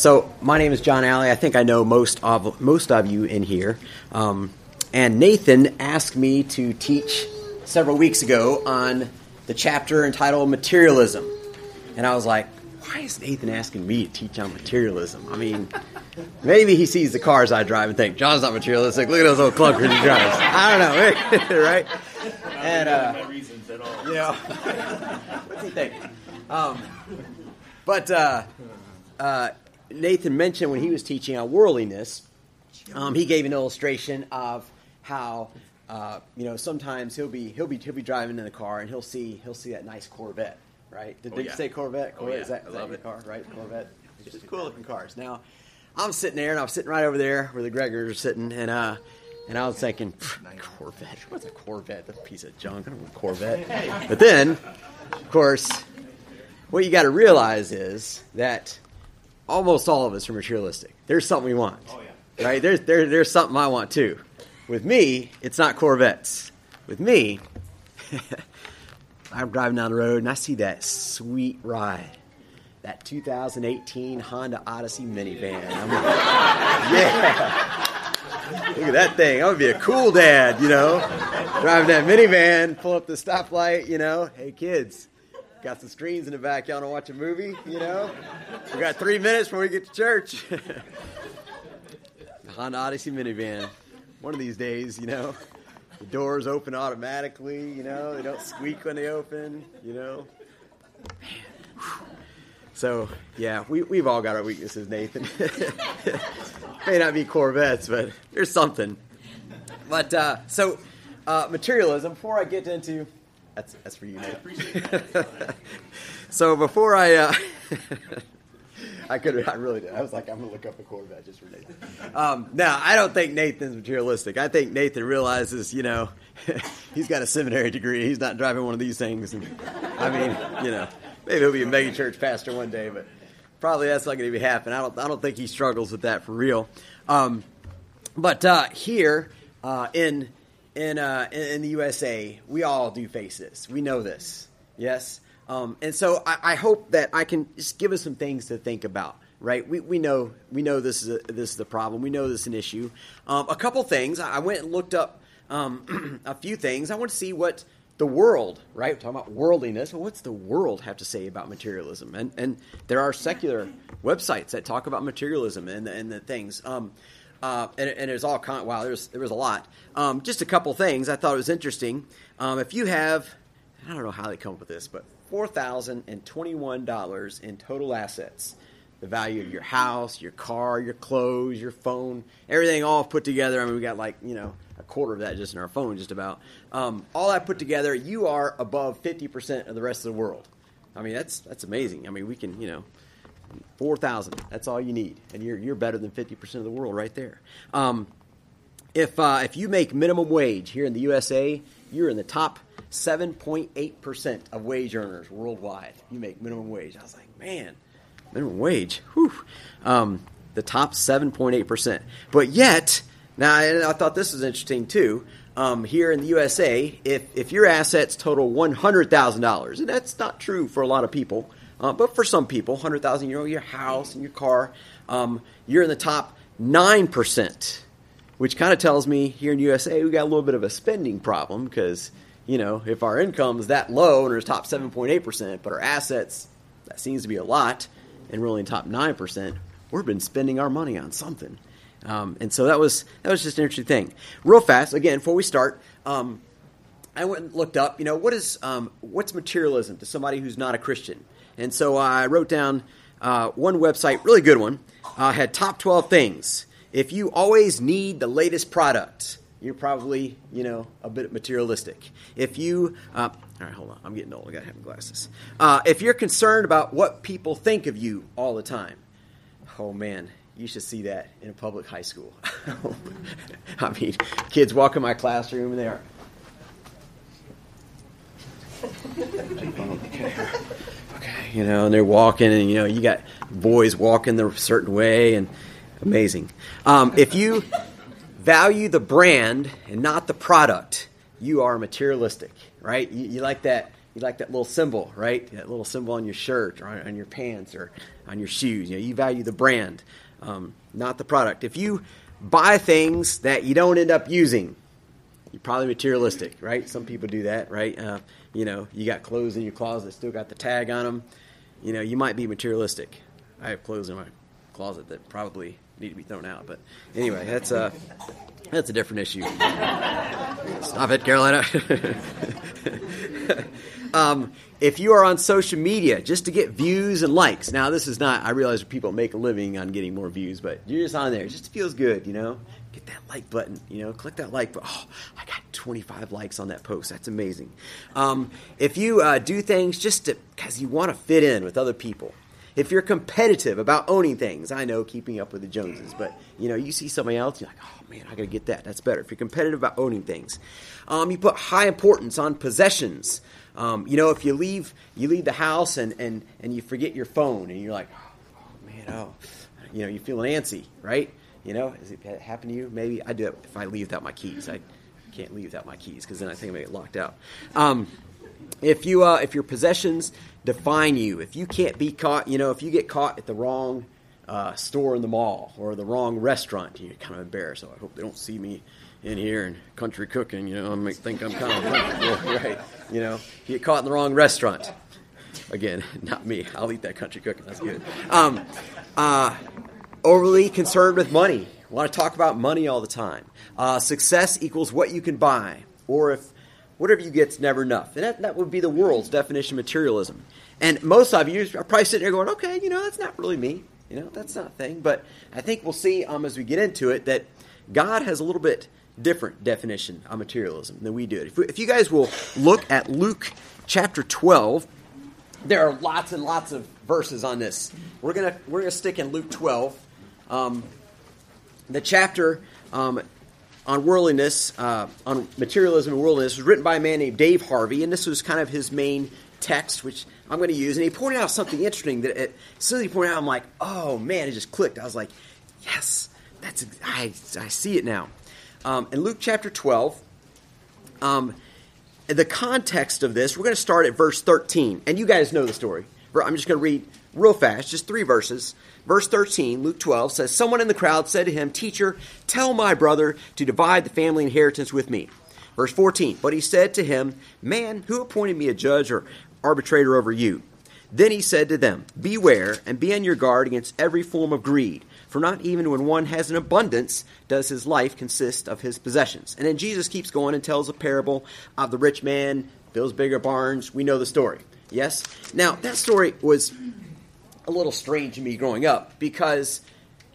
so my name is John Alley. I think I know most of most of you in here. Um, and Nathan asked me to teach several weeks ago on the chapter entitled Materialism. And I was like, why is Nathan asking me to teach on materialism? I mean, maybe he sees the cars I drive and think John's not materialistic. Look at those old clunkers he drives. I don't know, right? And uh, reasons at all. you know, what's he think? Um, but uh, uh, Nathan mentioned when he was teaching on worldliness, um, he gave an illustration of how uh, you know sometimes he'll be he'll be he'll be driving in the car and he'll see he'll see that nice Corvette right? Did Oh, they yeah. say Corvette? Oh, Corvette yeah. is that, is that your it. car, right? Corvette. Just cool looking cars. Now, I'm sitting there, and I'm sitting right over there where the Gregors are sitting, and uh, and I was thinking, Corvette. What's a Corvette? That piece of junk. I don't want a Corvette. But then, of course, what you got to realize is that almost all of us are materialistic. There's something we want. Oh, yeah. Right? There's there, there's something I want too. With me, it's not Corvettes. With me, I'm driving down the road and I see that sweet ride. That 2018 Honda Odyssey minivan. I'm like, yeah. Look at that thing. I'm gonna be a cool dad, you know. Driving that minivan, pull up the stoplight, you know. Hey kids, got some screens in the back. Y'all wanna watch a movie, you know? We got three minutes before we get to church. the Honda Odyssey minivan. One of these days, you know. The doors open automatically, you know. They don't squeak when they open, you know. So yeah, we we've all got our weaknesses, Nathan. May not be Corvettes, but there's something. But uh, so uh, materialism. Before I get into that's that's for you, Nathan. so before I. Uh, I could. I really did. I was like, I'm gonna look up a Corvette just for Nathan. Um, now, I don't think Nathan's materialistic. I think Nathan realizes, you know, he's got a seminary degree. He's not driving one of these things. And, I mean, you know, maybe he'll be a mega church pastor one day, but probably that's not going to be happening. I don't. I don't think he struggles with that for real. Um, but uh, here uh, in in, uh, in the USA, we all do face this. We know this. Yes. Um, and so I, I hope that I can just give us some things to think about. Right? We, we know we know this is a, this is the problem. We know this is an issue. Um, a couple things. I went and looked up um, a few things. I want to see what the world, right? We're talking about worldliness. Well, what's the world have to say about materialism? And and there are secular websites that talk about materialism and and the things. Uh, and, and was all kind. Wow, there's there was a lot. Um, just a couple things I thought it was interesting. Um, if you have, I don't know how they come up with this, but four thousand and twenty-one dollars in total assets. The value of your house, your car, your clothes, your phone, everything all put together. I mean, we got like you know a quarter of that just in our phone, just about. Um, all that put together, you are above fifty percent of the rest of the world. I mean, that's that's amazing. I mean, we can you know four thousand. That's all you need, and you're you're better than fifty percent of the world right there. Um, if uh, if you make minimum wage here in the USA, you're in the top seven point eight percent of wage earners worldwide. You make minimum wage. I was like, man, minimum wage. Whew. Um, the top seven point eight percent. But yet, now and I thought this was interesting too. Um, here in the USA, if if your assets total one hundred thousand dollars, and that's not true for a lot of people, uh, but for some people, hundred thousand, you know, your house and your car, um, you're in the top nine percent which kind of tells me here in USA we got a little bit of a spending problem because you know if our income is that low and we're top 7.8% but our assets that seems to be a lot and we're only in top 9% we've been spending our money on something. Um, and so that was that was just an interesting thing. Real fast again before we start um, I went and looked up, you know, what is um, what's materialism to somebody who's not a Christian, and so I wrote down uh, one website, really good one, uh, had top twelve things. If you always need the latest product, you're probably, you know, a bit materialistic. If you, uh, all right, hold on, I'm getting old. I gotta have glasses. Uh, if you're concerned about what people think of you all the time, oh man, you should see that in a public high school. I mean, kids walk in my classroom and they are. okay, you know, and they're walking, and you know, you got boys walking the certain way, and amazing. Um, if you value the brand and not the product, you are materialistic, right? You, you like that you like that little symbol, right? That little symbol on your shirt or on, on your pants or on your shoes. You know, you value the brand, um, not the product. If you buy things that you don't end up using, you're probably materialistic, right? Some people do that, right? Uh, you know, you got clothes in your closet that still got the tag on them. You know, you might be materialistic. I have clothes in my closet that probably need to be thrown out, but anyway, that's a that's a different issue. Stop it, Carolina. um, if you are on social media just to get views and likes, now this is not. I realize people make a living on getting more views, but you're just on there. It just feels good, you know. Get that like button, you know. Click that like button. Oh, I got 25 likes on that post. That's amazing. Um, if you uh, do things just because you want to fit in with other people, if you're competitive about owning things, I know keeping up with the Joneses, but you know, you see somebody else, you're like, oh man, I got to get that. That's better. If you're competitive about owning things, um, you put high importance on possessions. Um, you know, if you leave you leave the house and, and, and you forget your phone and you're like, oh, man, oh, you know, you're feeling antsy, right? You know, has it happened to you? Maybe I do it if I leave without my keys. I can't leave without my keys because then I think I may get locked out. Um, if you uh, if your possessions define you, if you can't be caught, you know, if you get caught at the wrong uh, store in the mall or the wrong restaurant, you're kind of embarrassed. So I hope they don't see me in here and country cooking. You know, I think I'm kind of right. You know, you get caught in the wrong restaurant. Again, not me. I'll eat that country cooking. That's good. Um, uh, overly concerned with money. Want to talk about money all the time. Uh, success equals what you can buy, or if whatever you get's never enough. And that, that would be the world's definition of materialism. And most of you are probably sitting there going, okay, you know, that's not really me. You know, that's not a thing. But I think we'll see um, as we get into it that God has a little bit different definition of materialism than we do. If, we, if you guys will look at Luke chapter 12, there are lots and lots of verses on this. We're gonna we're gonna stick in Luke 12. Um, the chapter um, on worldliness, uh, on materialism and worldliness, was written by a man named Dave Harvey, and this was kind of his main text, which I'm going to use. And he pointed out something interesting that it, as soon as he pointed out, I'm like, oh man, it just clicked. I was like, yes, that's I, I see it now. Um, in Luke chapter 12, um, the context of this, we're going to start at verse 13, and you guys know the story. I'm just going to read real fast, just three verses. Verse 13, Luke 12 says, Someone in the crowd said to him, Teacher, tell my brother to divide the family inheritance with me. Verse 14, But he said to him, Man, who appointed me a judge or arbitrator over you? Then he said to them, Beware and be on your guard against every form of greed, for not even when one has an abundance does his life consist of his possessions. And then Jesus keeps going and tells a parable of the rich man, builds bigger barns. We know the story. Yes? Now, that story was a little strange to me growing up because,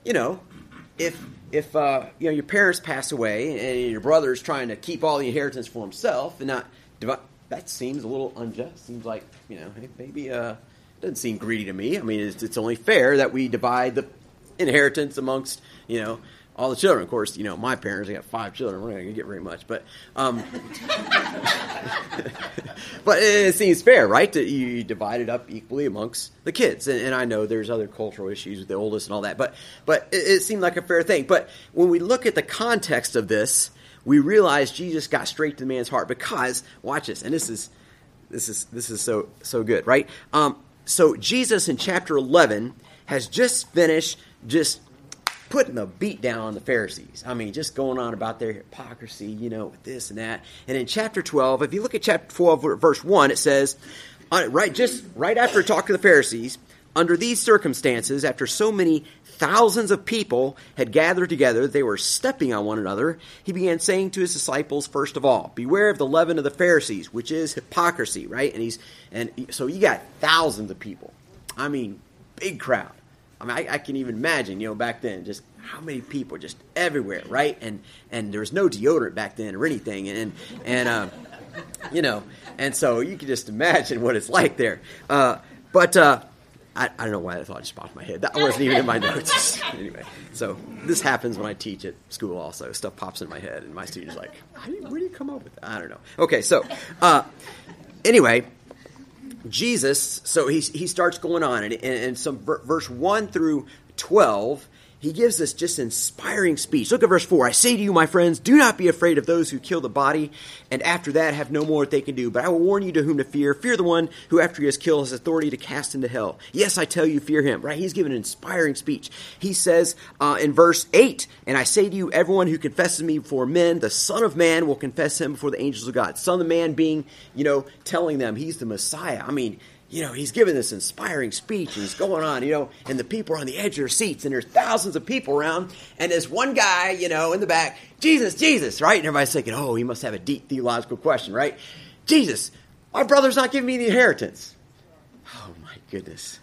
you know, if if uh, you know your parents pass away and your brother's trying to keep all the inheritance for himself and not divide, that seems a little unjust. Seems like you know maybe uh, doesn't seem greedy to me. I mean, it's, it's only fair that we divide the inheritance amongst you know all the children. Of course, you know, my parents, I got five children. We're not going to get very much, but um, but it, seems fair, right? To, you divide it up equally amongst the kids. And, and, I know there's other cultural issues with the oldest and all that, but but it, it seemed like a fair thing. But when we look at the context of this, we realize Jesus got straight to the man's heart because watch this, and this is this is this is so so good, right? Um, so Jesus in chapter 11 has just finished just putting the beat down on the Pharisees. I mean, just going on about their hypocrisy, you know, with this and that. And in chapter 12, if you look at chapter 12, verse 1, it says, right, just right after talking to the Pharisees, under these circumstances, after so many thousands of people had gathered together, they were stepping on one another, he began saying to his disciples, first of all, beware of the leaven of the Pharisees, which is hypocrisy, right? And he's, and so you got thousands of people. I mean, big crowd. I mean, I, I, can even imagine, you know, back then, just how many people just everywhere, right? And and there was no deodorant back then or anything, and and uh, you know, and so you can just imagine what it's like there. Uh, but uh, I, I, don't know why that thought just popped my head. That wasn't even in my notes. anyway, so this happens when I teach at school. Also, stuff pops in my head, and my students like, "Where do you come up with that?" I don't know. Okay, so uh, anyway Jesus, so he, he starts going on, and, and, and some verse 1 through 12, he gives this just inspiring speech. Look at verse 4. I say to you, my friends, do not be afraid of those who kill the body, and after that have no more that they can do. But I will warn you to whom to fear. Fear the one who, after he has killed, has authority to cast into hell. Yes, I tell you, fear him. Right? He's given an inspiring speech. He says uh, in verse 8, And I say to you, everyone who confesses me before men, the Son of Man will confess him before the angels of God. Son of Man being, you know, telling them he's the Messiah. I mean, you know, he's giving this inspiring speech and he's going on, you know, and the people are on the edge of their seats and there's thousands of people around and there's one guy, you know, in the back, Jesus, Jesus, right? And everybody's thinking, oh, he must have a deep theological question, right? Jesus, my brother's not giving me the inheritance. Oh my goodness.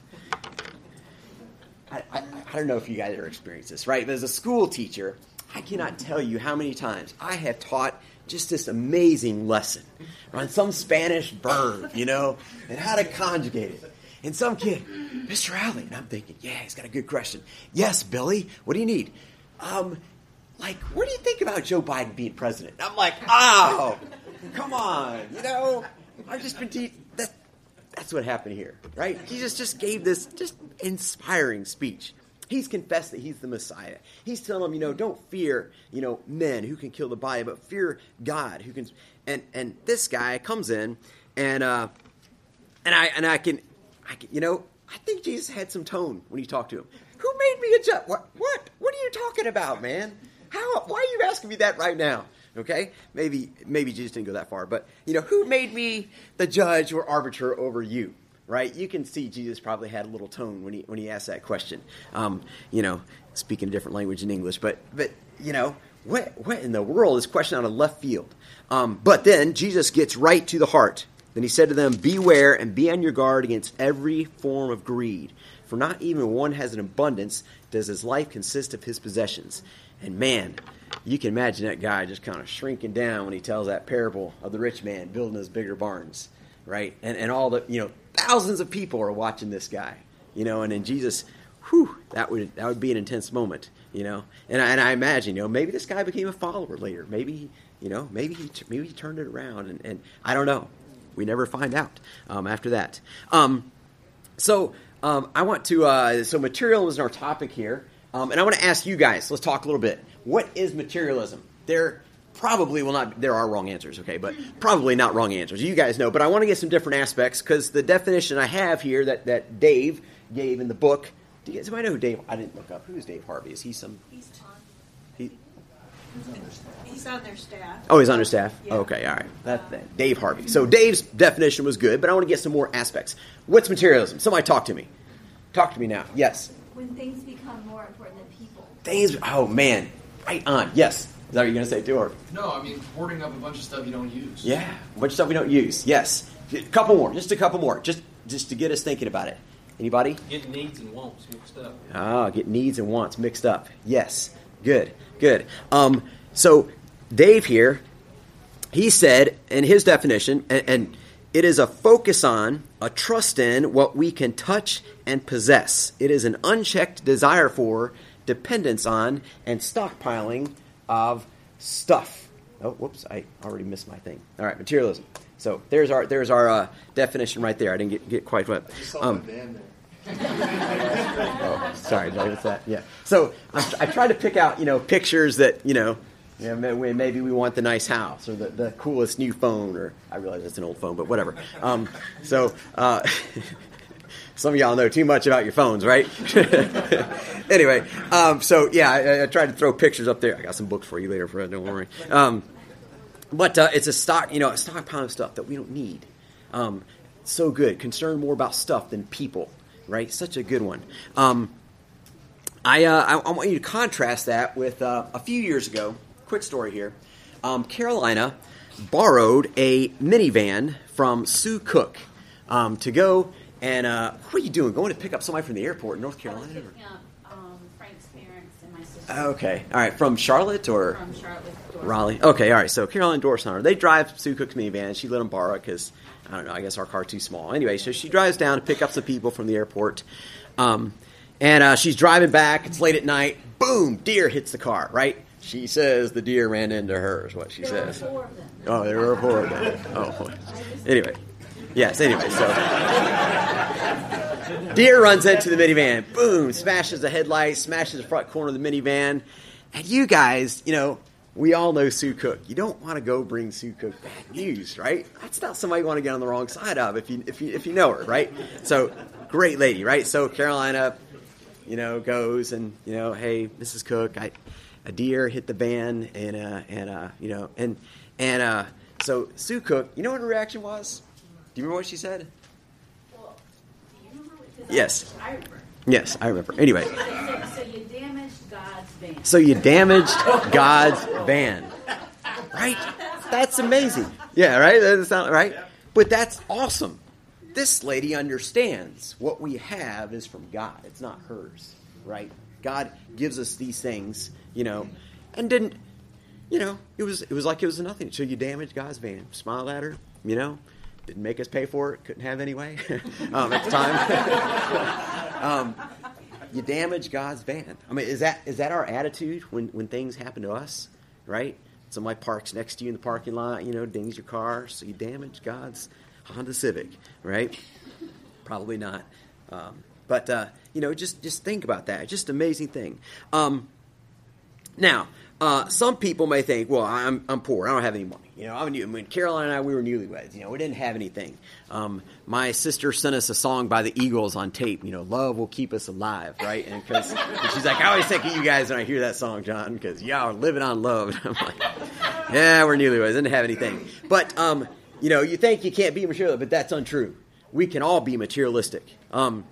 I, I, I don't know if you guys ever experienced this, right? But as a school teacher, I cannot tell you how many times I have taught just this amazing lesson on some Spanish verb, you know, and how to conjugate it. And some kid, Mr. Alley, and I'm thinking, yeah, he's got a good question. Yes, Billy, what do you need? Um, like, what do you think about Joe Biden being president? I'm like, oh, come on, you know, I've just been teaching. That, that's what happened here, right? Jesus just gave this just inspiring speech. He's confessed that he's the Messiah. He's telling them, you know, don't fear, you know, men who can kill the body, but fear God who can. And and this guy comes in, and uh, and I and I can, I can, you know, I think Jesus had some tone when he talked to him. Who made me a judge? What? What? What are you talking about, man? How? Why are you asking me that right now? Okay, maybe maybe Jesus didn't go that far, but you know, who made me the judge or arbiter over you? Right? You can see Jesus probably had a little tone when he when he asked that question. Um, you know, speaking a different language in English, but but you know, what what in the world is question out of left field? Um, but then Jesus gets right to the heart. Then he said to them, Beware and be on your guard against every form of greed, for not even one has an abundance does his life consist of his possessions. And man, you can imagine that guy just kind of shrinking down when he tells that parable of the rich man building his bigger barns, right? And and all the you know thousands of people are watching this guy, you know, and then Jesus, whew, that would that would be an intense moment, you know. And I, and I imagine, you know, maybe this guy became a follower later. Maybe you know, maybe he maybe he turned it around, and, and I don't know. We never find out um, after that. Um, so um, I want to uh, so materialism is our topic here, um, and I want to ask you guys. Let's talk a little bit. What is materialism? There probably will not there are wrong answers okay but probably not wrong answers. You guys know but i want to get some different aspects because the definition i have here that, that dave gave in the book do you guys know who dave i didn't look up who's dave harvey? Is he some? He's he, he's on their staff. Oh he's on their staff? Yeah. okay all right. That, that, dave harvey. So dave's definition was good but i want to get some more aspects. What's materialism? Somebody talk to me. Talk to me now. Yes. When things become more important than people. things oh man. Right on. Yes is that what you're going to say too or No, I mean hoarding up a bunch of stuff you don't use. Yeah, a bunch of stuff we don't use. Yes, a couple more, just a couple more, just just to get us thinking about it. Anybody? Get needs and wants mixed up. Ah, get needs and wants mixed up. Yes, good, good. Um, so Dave here, he said in his definition, and, and it is a focus on, a trust in what we can touch and possess. It is an unchecked desire for, dependence on, and stockpiling of stuff. Oh, whoops! I already missed my thing. All right, materialism. So there's our there's our uh, definition right there. I didn't get, get quite what. Um, oh, sorry, did I miss that? Yeah. So I, I tried to pick out you know pictures that you know. Know, maybe we want the nice house or the, the coolest new phone, or I realize it's an old phone, but whatever. Um, so, uh, some of y'all know too much about your phones, right? anyway, um, so yeah, I, I tried to throw pictures up there. I got some books for you later, Fred. Don't worry. Um, but uh, it's a stock, you know, a stockpile of stuff that we don't need. Um, so good. Concerned more about stuff than people, right? Such a good one. Um, I, uh, I, I want you to contrast that with uh, a few years ago. Quick story here. Um, Carolina borrowed a minivan from Sue Cook um, to go and uh, what are you doing? Going to pick up somebody from the airport in North Carolina? picking up um, Frank's parents and my sister Okay, all right. From Charlotte or from Charlotte. Raleigh. Okay, all right. So Caroline her. They drive Sue Cook's minivan. She let them borrow it because I don't know. I guess our car's too small. Anyway, so she drives down to pick up some people from the airport, um, and uh, she's driving back. It's late at night. Boom! Deer hits the car. Right? She says the deer ran into her. Is what she There were says. four of them. Oh, there were four of them. Oh, anyway. Yes. Anyway, so Deer runs into the minivan. Boom! Smashes the headlight. Smashes the front corner of the minivan. And you guys, you know, we all know Sue Cook. You don't want to go bring Sue Cook bad news, right? That's not somebody you want to get on the wrong side of if you if you if you know her, right? So great lady, right? So Carolina, you know, goes and you know, hey, Mrs. Cook, I, a deer hit the van, and uh, and uh, you know, and and uh, so Sue Cook, you know what her reaction was? Do you remember what she said? Well, do you remember? what- 'cause Yes. I. Yes, I remember. Anyway, So, so you damaged God's van. so you damaged God's van, right? That's amazing. Yeah, right. That's not right. But that's awesome. This lady understands what we have is from God. It's not hers, right? God gives us these things, you know, and didn't, you know, it was it was like it was nothing. So you damaged God's van. Smiled at her, you know, didn't make us pay for it. Couldn't have anyway um, at the time. um, you damage God's van. I mean, is that is that our attitude when when things happen to us, right? Somebody parks next to you in the parking lot, you know, dings your car, so you damage God's Honda Civic, right? Probably not. Um, but uh, you know, just just think about that. Just amazing thing. Um, now, uh, some people may think, well, I'm, I'm poor. I don't have any money. You know, I'm when Caroline and I, we were newlyweds. You know, we didn't have anything. Um, my sister sent us a song by the Eagles on tape. You know, love will keep us alive, right? And because she's like, I always think of you guys when I hear that song, John, because y'all are living on love. I'm like, yeah, we're newlyweds. Didn't have anything. But um, you know, you think you can't be material, but that's untrue. We can all be materialistic. Um,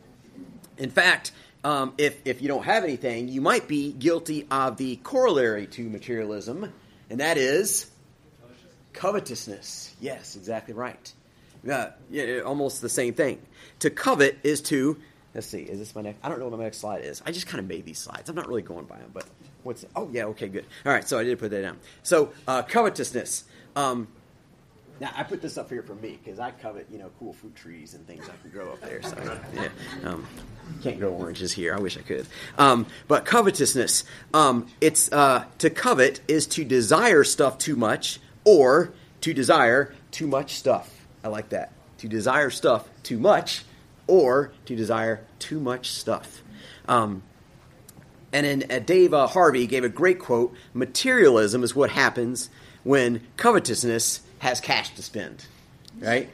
in fact, um, if, if you don't have anything, you might be guilty of the corollary to materialism, and that is covetousness. Yes, exactly right. Uh, yeah, almost the same thing. To covet is to, let's see, is this my next? I don't know what my next slide is. I just kind of made these slides. I'm not really going by them, but what's, oh yeah, okay, good. All right, so I did put that down. So, uh, covetousness. Um, now I put this up here for me because I covet, you know, cool fruit trees and things I can grow up there. So yeah, um, can't grow oranges here. I wish I could. Um, but covetousness, um, it's uh, to covet is to desire stuff too much or to desire too much stuff. I like that. To desire stuff too much or to desire too much stuff. Um, and then uh, Dave uh, Harvey gave a great quote Materialism is what happens when covetousness has cash to spend. Right?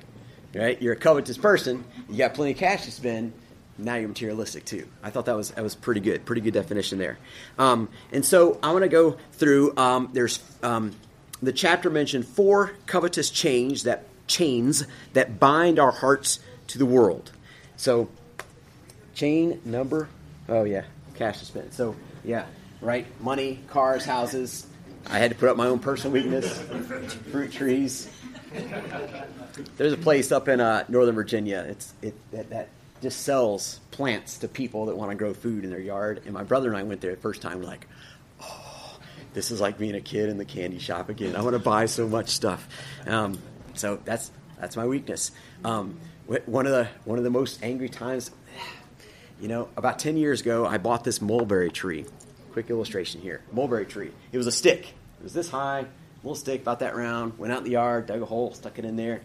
Right? You're a covetous person, you got plenty of cash to spend, now you're materialistic too. I thought that was that was pretty good, pretty good definition there. Um, and so I want to go through. Um, there's um, the chapter mentioned four covetous chains that chains that bind our hearts to the world. So chain number, oh yeah, cash to spend. So yeah, right, money, cars, houses. I had to put up my own personal weakness, fruit trees. There's a place up in uh, Northern Virginia. It's it that, that just sells plants to people that want to grow food in their yard. And my brother and I went there the first time. We're like, oh, this is like being a kid in the candy shop again. I want to buy so much stuff. Um, so that's that's my weakness. Um, one of the one of the most angry times, you know, about ten years ago, I bought this mulberry tree. Quick illustration here: mulberry tree. It was a stick. It was this high, little stick about that round. Went out in the yard, dug a hole, stuck it in there.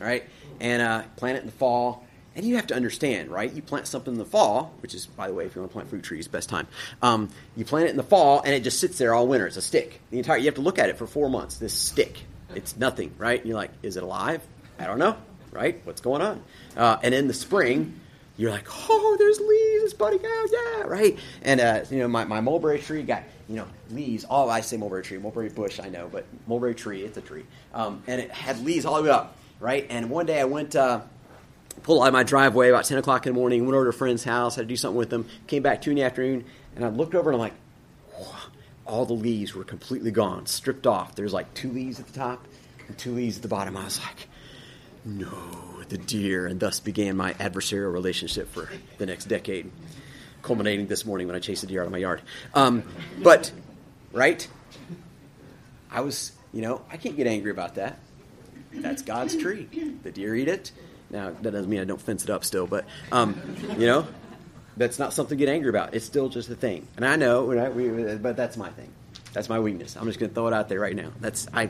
All right, and uh, plant it in the fall. And you have to understand, right? You plant something in the fall, which is, by the way, if you want to plant fruit trees, best time. Um, you plant it in the fall, and it just sits there all winter. It's a stick. The entire you have to look at it for four months. This stick, it's nothing, right? And you're like, is it alive? I don't know, right? What's going on? Uh, and in the spring, you're like, oh, there's leaves, it's budding out, yeah, right? And uh, you know, my, my mulberry tree got you know leaves. All I say mulberry tree, mulberry bush, I know, but mulberry tree, it's a tree, um, and it had leaves all the way up, right? And one day I went. Uh, pulled out of my driveway about 10 o'clock in the morning, went over to a friend's house, had to do something with them, came back 2 in the afternoon, and I looked over and I'm like, all the leaves were completely gone, stripped off. There's like two leaves at the top and two leaves at the bottom. I was like, no, the deer. And thus began my adversarial relationship for the next decade, culminating this morning when I chased the deer out of my yard. Um, but, right? I was, you know, I can't get angry about that. That's God's tree. The deer eat it. Now, that doesn't mean I don't fence it up still, but, um, you know, that's not something to get angry about. It's still just a thing. And I know, but that's my thing. That's my weakness. I'm just going to throw it out there right now. That's I,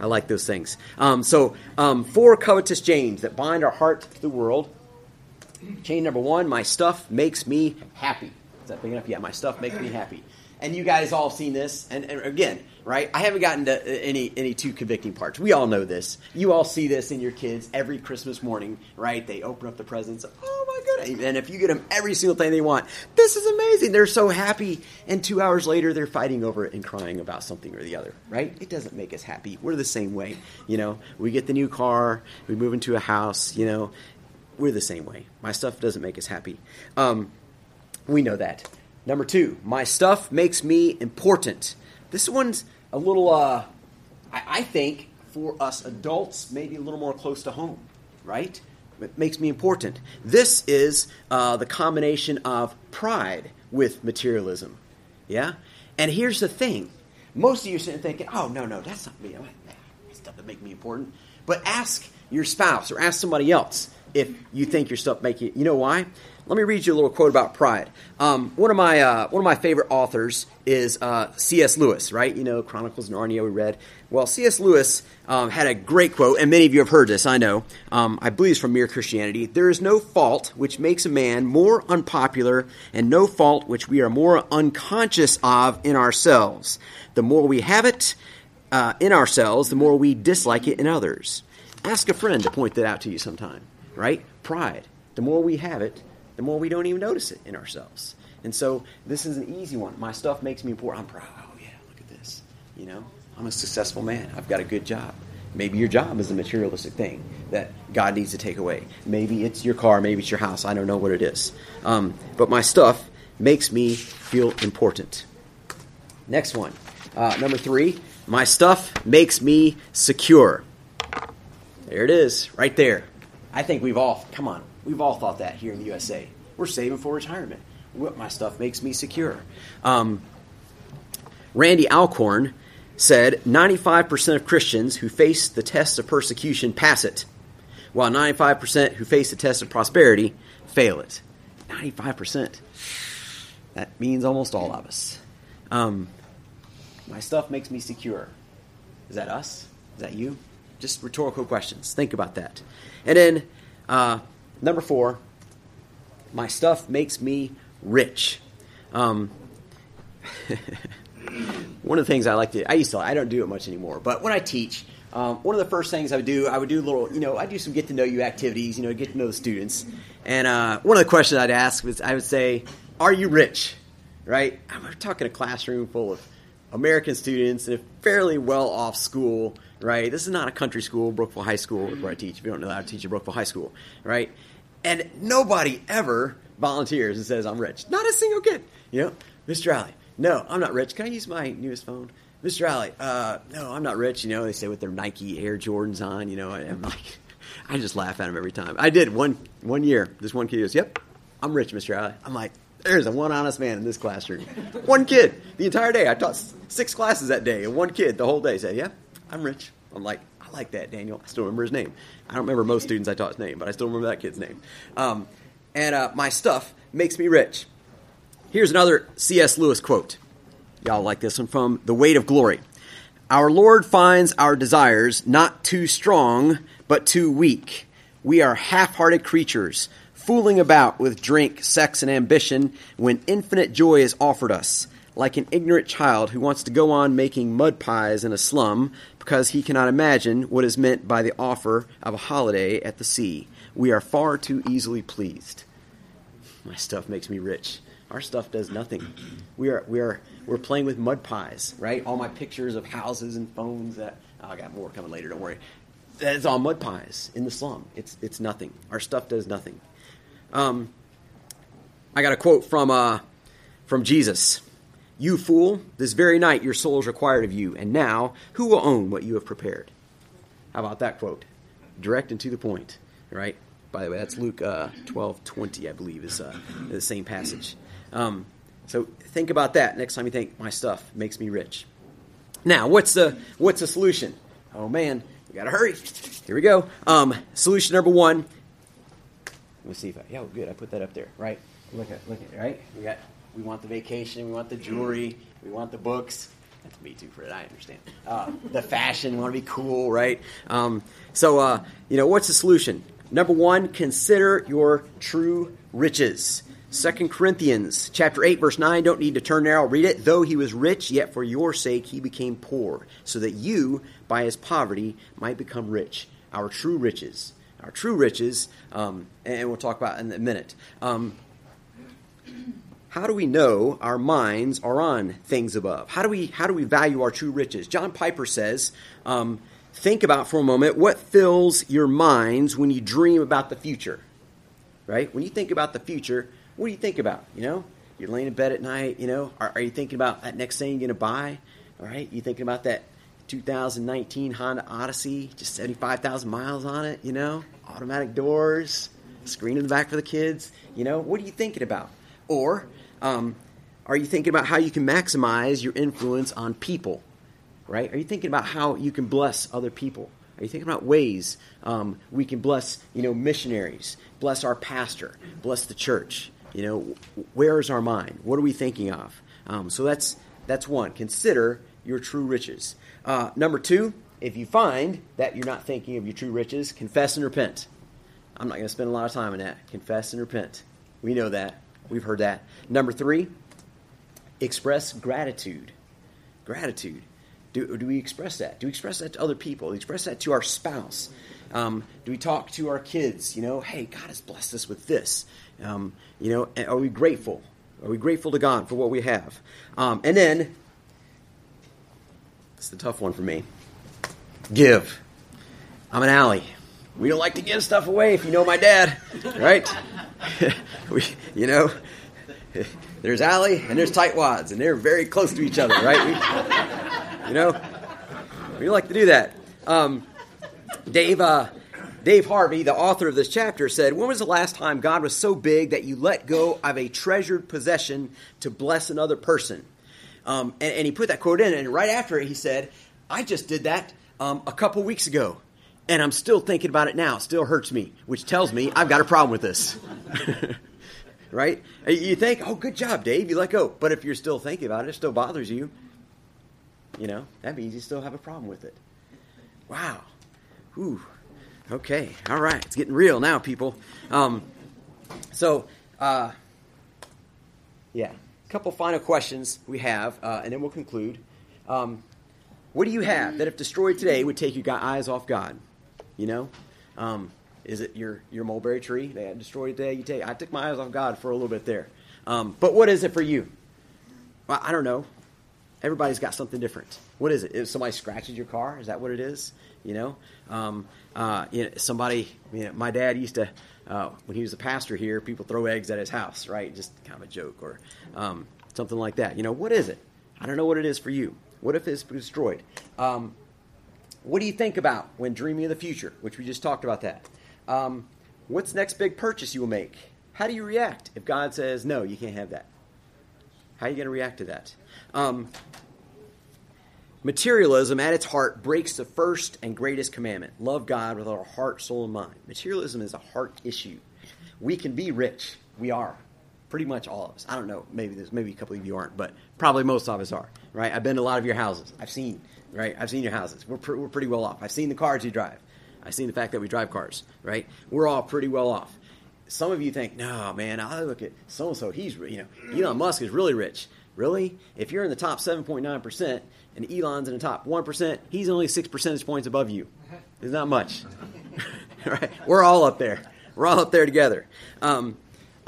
I like those things. Um, so, um, four covetous chains that bind our heart to the world. Chain number one, my stuff makes me happy. Is that big enough? Yeah, my stuff makes me happy. And you guys all seen this. And, and again, right? I haven't gotten to any any too convicting parts. We all know this. You all see this in your kids every Christmas morning, right? They open up the presents. Oh my goodness! And if you get them every single thing they want, this is amazing. They're so happy. And two hours later, they're fighting over it and crying about something or the other, right? It doesn't make us happy. We're the same way. You know, we get the new car, we move into a house. You know, we're the same way. My stuff doesn't make us happy. Um, we know that. Number two, my stuff makes me important. This one's a little, uh, I, I think, for us adults, maybe a little more close to home, right? It makes me important. This is uh, the combination of pride with materialism. Yeah? And here's the thing most of you are sitting thinking, oh, no, no, that's not me. That stuff that make me important. But ask your spouse or ask somebody else if you think your stuff make you. You know why? Let me read you a little quote about pride. Um, one of my uh, one of my favorite authors is uh, C.S. Lewis, right? You know, Chronicles of Narnia we read. Well, C.S. Lewis um, had a great quote, and many of you have heard this. I know. Um, I believe it's from Mere Christianity. There is no fault which makes a man more unpopular, and no fault which we are more unconscious of in ourselves. The more we have it uh, in ourselves, the more we dislike it in others. Ask a friend to point that out to you sometime, right? Pride. The more we have it, the more we don't even notice it in ourselves. And so this is an easy one. My stuff makes me important. I'm proud. Oh yeah, look at this. You know, I'm a successful man. I've got a good job. Maybe your job is a materialistic thing that God needs to take away. Maybe it's your car. Maybe it's your house. I don't know what it is. Um, but my stuff makes me feel important. Next one. Uh, number three. My stuff makes me secure. There it is, right there. I think we've all, come on, We've all thought that here in the USA. We're saving for retirement. What My stuff makes me secure. Um, Randy Alcorn said 95% of Christians who face the test of persecution pass it, while 95% who face the test of prosperity fail it. 95%. That means almost all of us. Um, my stuff makes me secure. Is that us? Is that you? Just rhetorical questions. Think about that. And then uh, Number four, my stuff makes me rich. Um, one of the things I like to, I used to, I don't do it much anymore, but when I teach, um, one of the first things I would do, I would do a little, you know, I do some get to know you activities, you know, get to know the students. And uh, one of the questions I'd ask was, I would say, "Are you rich?" Right? I'm talking a classroom full of American students in a fairly well-off school. Right? This is not a country school, Brookville High School, where I teach. If you don't know that, I teach at Brookville High School. Right? And nobody ever volunteers and says, I'm rich. Not a single kid. You know, Mr. Alley, no, I'm not rich. Can I use my newest phone? Mr. Alley, uh, no, I'm not rich. You know, they say with their Nike Air Jordans on, you know, I'm like, I just laugh at them every time. I did one one year. This one kid goes, Yep, I'm rich, Mr. Alley. I'm like, there's a one honest man in this classroom. one kid, the entire day. I taught six classes that day, and one kid the whole day said, Yeah, I'm rich. I'm like, I like that, Daniel. I still remember his name. I don't remember most students I taught his name, but I still remember that kid's name. Um, and uh, my stuff makes me rich. Here's another C.S. Lewis quote. Y'all like this one from The Weight of Glory. Our Lord finds our desires not too strong, but too weak. We are half hearted creatures, fooling about with drink, sex, and ambition when infinite joy is offered us, like an ignorant child who wants to go on making mud pies in a slum because he cannot imagine what is meant by the offer of a holiday at the sea. We are far too easily pleased. My stuff makes me rich. Our stuff does nothing. We are we are we're playing with mud pies, right? All my pictures of houses and phones that oh, I got more coming later. Don't worry. It's all mud pies in the slum. It's it's nothing. Our stuff does nothing. Um, I got a quote from uh, from Jesus. You fool, this very night your soul is required of you, and now who will own what you have prepared? How about that quote? Direct and to the point, right? By the way, that's Luke uh, 12 20, I believe, is uh, the same passage. Um, so think about that next time you think, my stuff makes me rich. Now, what's the, what's the solution? Oh man, we gotta hurry. Here we go. Um, solution number one. If I, yeah, good. I put that up there, right? Look at, look at, right? We got we want the vacation. We want the jewelry. We want the books. That's me too, Fred. I understand. Uh, the fashion. Want to be cool, right? Um, so, uh, you know, what's the solution? number one, consider your true riches. 2 Corinthians chapter 8 verse 9 don't need to turn there I'll read it though he was rich yet for your sake he became poor so that you by his poverty might become rich our true riches our true riches um, and we'll talk about in a minute um, how do we know our minds are on things above how do we how do we value our true riches John Piper says um, think about for a moment what fills your minds when you dream about the future right when you think about the future what do you think about? You know, you're laying in bed at night. You know, are, are you thinking about that next thing you're going to buy? All right, you thinking about that 2019 Honda Odyssey, just 75,000 miles on it. You know, automatic doors, screen in the back for the kids. You know, what are you thinking about? Or um, are you thinking about how you can maximize your influence on people? Right? Are you thinking about how you can bless other people? Are you thinking about ways um, we can bless, you know, missionaries, bless our pastor, bless the church? You know, where is our mind? What are we thinking of? Um, so that's that's one. Consider your true riches. Uh, number two, if you find that you're not thinking of your true riches, confess and repent. I'm not going to spend a lot of time on that. Confess and repent. We know that. We've heard that. Number three, express gratitude. Gratitude. Do, do we express that? Do we express that to other people? Do we express that to our spouse? Um, do we talk to our kids? You know, hey, God has blessed us with this. Um, you know, are we grateful? Are we grateful to God for what we have? Um, and then, it's the tough one for me. Give. I'm an alley. We don't like to give stuff away if you know my dad, right? we, you know, there's alley and there's tightwads, and they're very close to each other, right? We, you know, we like to do that. Um, Dave, uh, Dave Harvey, the author of this chapter, said, When was the last time God was so big that you let go of a treasured possession to bless another person? Um, and, and, he put that quote in, and right after it, he said, I just did that um, a couple weeks ago, and I'm still thinking about it now. It still hurts me, which tells me I've got a problem with this. right? You think, oh, good job, Dave, you let go. But if you're still thinking about it, it still bothers you, you know, that means you still have a problem with it. Wow. Ooh. Okay, all right, it's getting real now, people. Um, so, uh, yeah, couple final questions we have, uh, and then we'll conclude. Um, what do you have that, if destroyed today, would take your eyes off God? You know, um, is it your your mulberry tree that destroyed today? You take. I took my eyes off God for a little bit there. Um, but what is it for you? Well, I don't know. Everybody's got something different. What is it? If somebody scratches your car, is that what it is? You know, um, uh, you know, somebody, you know, my dad used to, uh, when he was a pastor here, people throw eggs at his house, right? Just kind of a joke or um, something like that. You know, what is it? I don't know what it is for you. What if it's destroyed? Um, what do you think about when dreaming of the future, which we just talked about that? Um, what's next big purchase you will make? How do you react if God says, no, you can't have that? How are you going to react to that? Um, Materialism at its heart breaks the first and greatest commandment love God with our heart, soul, and mind. Materialism is a heart issue. We can be rich. We are. Pretty much all of us. I don't know. Maybe there's maybe a couple of you aren't, but probably most of us are. Right? I've been to a lot of your houses. I've seen. Right? I've seen your houses. We're, pr- we're pretty well off. I've seen the cars you drive. I've seen the fact that we drive cars. Right? We're all pretty well off. Some of you think, no, man. I look at so and so. He's you know Elon Musk is really rich. Really? If you're in the top 7.9 percent and Elon's in the top 1%, he's only 6 percentage points above you. It's not much. right? We're all up there. We're all up there together. Um,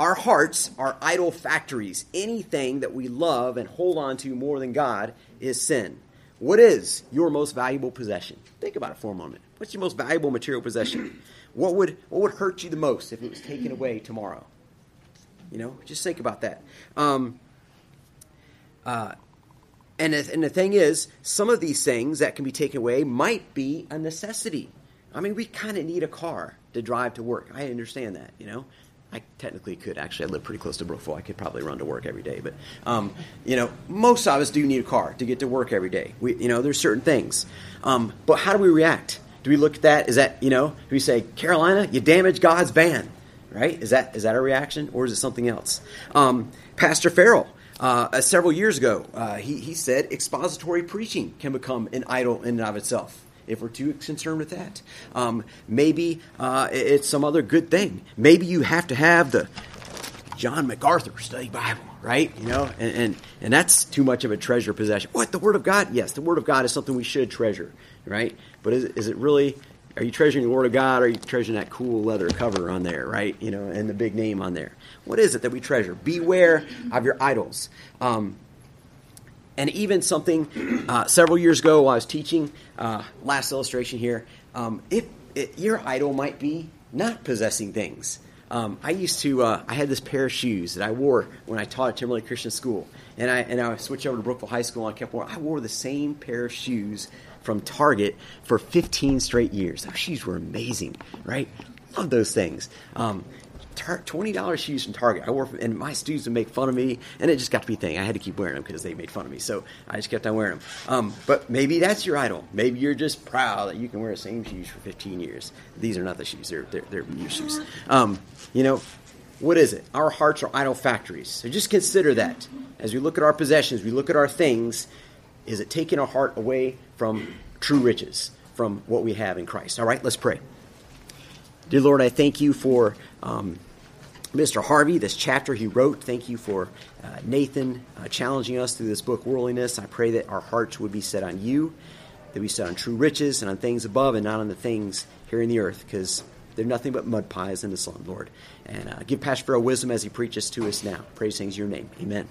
our hearts are idol factories. Anything that we love and hold on to more than God is sin. What is your most valuable possession? Think about it for a moment. What's your most valuable material possession? What would, what would hurt you the most if it was taken away tomorrow? You know, just think about that. Um, uh, and, and the thing is, some of these things that can be taken away might be a necessity. I mean, we kind of need a car to drive to work. I understand that, you know. I technically could. Actually, I live pretty close to Brookville. I could probably run to work every day. But, um, you know, most of us do need a car to get to work every day. We, you know, there's certain things. Um, but how do we react? Do we look at that? Is that, you know, do we say, Carolina, you damaged God's van? Right? Is that is that a reaction? Or is it something else? Um, Pastor Farrell uh, uh, several years ago, uh, he, he said expository preaching can become an idol in and of itself. if we're too concerned with that. Um, maybe uh, it's some other good thing. Maybe you have to have the John MacArthur study Bible, right? You know, and, and, and that's too much of a treasure possession. What, the Word of God? Yes, the Word of God is something we should treasure, right? But is, is it really, are you treasuring the Word of God or are you treasuring that cool leather cover on there, right? You know, and the big name on there? What is it that we treasure? Beware of your idols. Um, and even something uh, several years ago while I was teaching, uh, last illustration here, um, your idol might be not possessing things. Um, I used to, uh, I had this pair of shoes that I wore when I taught at Timberlake Christian School. And I, and I switched over to Brookville High School and I kept wearing, I wore the same pair of shoes from Target for 15 straight years. Those shoes were amazing, right? Love those things. Um, twenty dollars shoes from Target. I wore, and my students would make fun of me, and it just got to be a thing. I had to keep wearing them because they made fun of me, so I just kept on wearing them. Um, but maybe that's your idol. Maybe you're just proud that you can wear the same shoes for 15 years. These are not the shoes; they're they're, they're new shoes. Um, you know, what is it? Our hearts are idol factories. So just consider that as we look at our possessions, we look at our things. Is it taking our heart away from true riches, from what we have in Christ? All right, let's pray. Dear Lord, I thank you for um, Mr. Harvey, this chapter he wrote. Thank you for uh, Nathan uh, challenging us through this book, Worldliness. I pray that our hearts would be set on you, that we set on true riches and on things above and not on the things here in the earth, because they're nothing but mud pies in the sun, Lord. And uh, give Farrell wisdom as he preaches to us now. Praise things your name. Amen.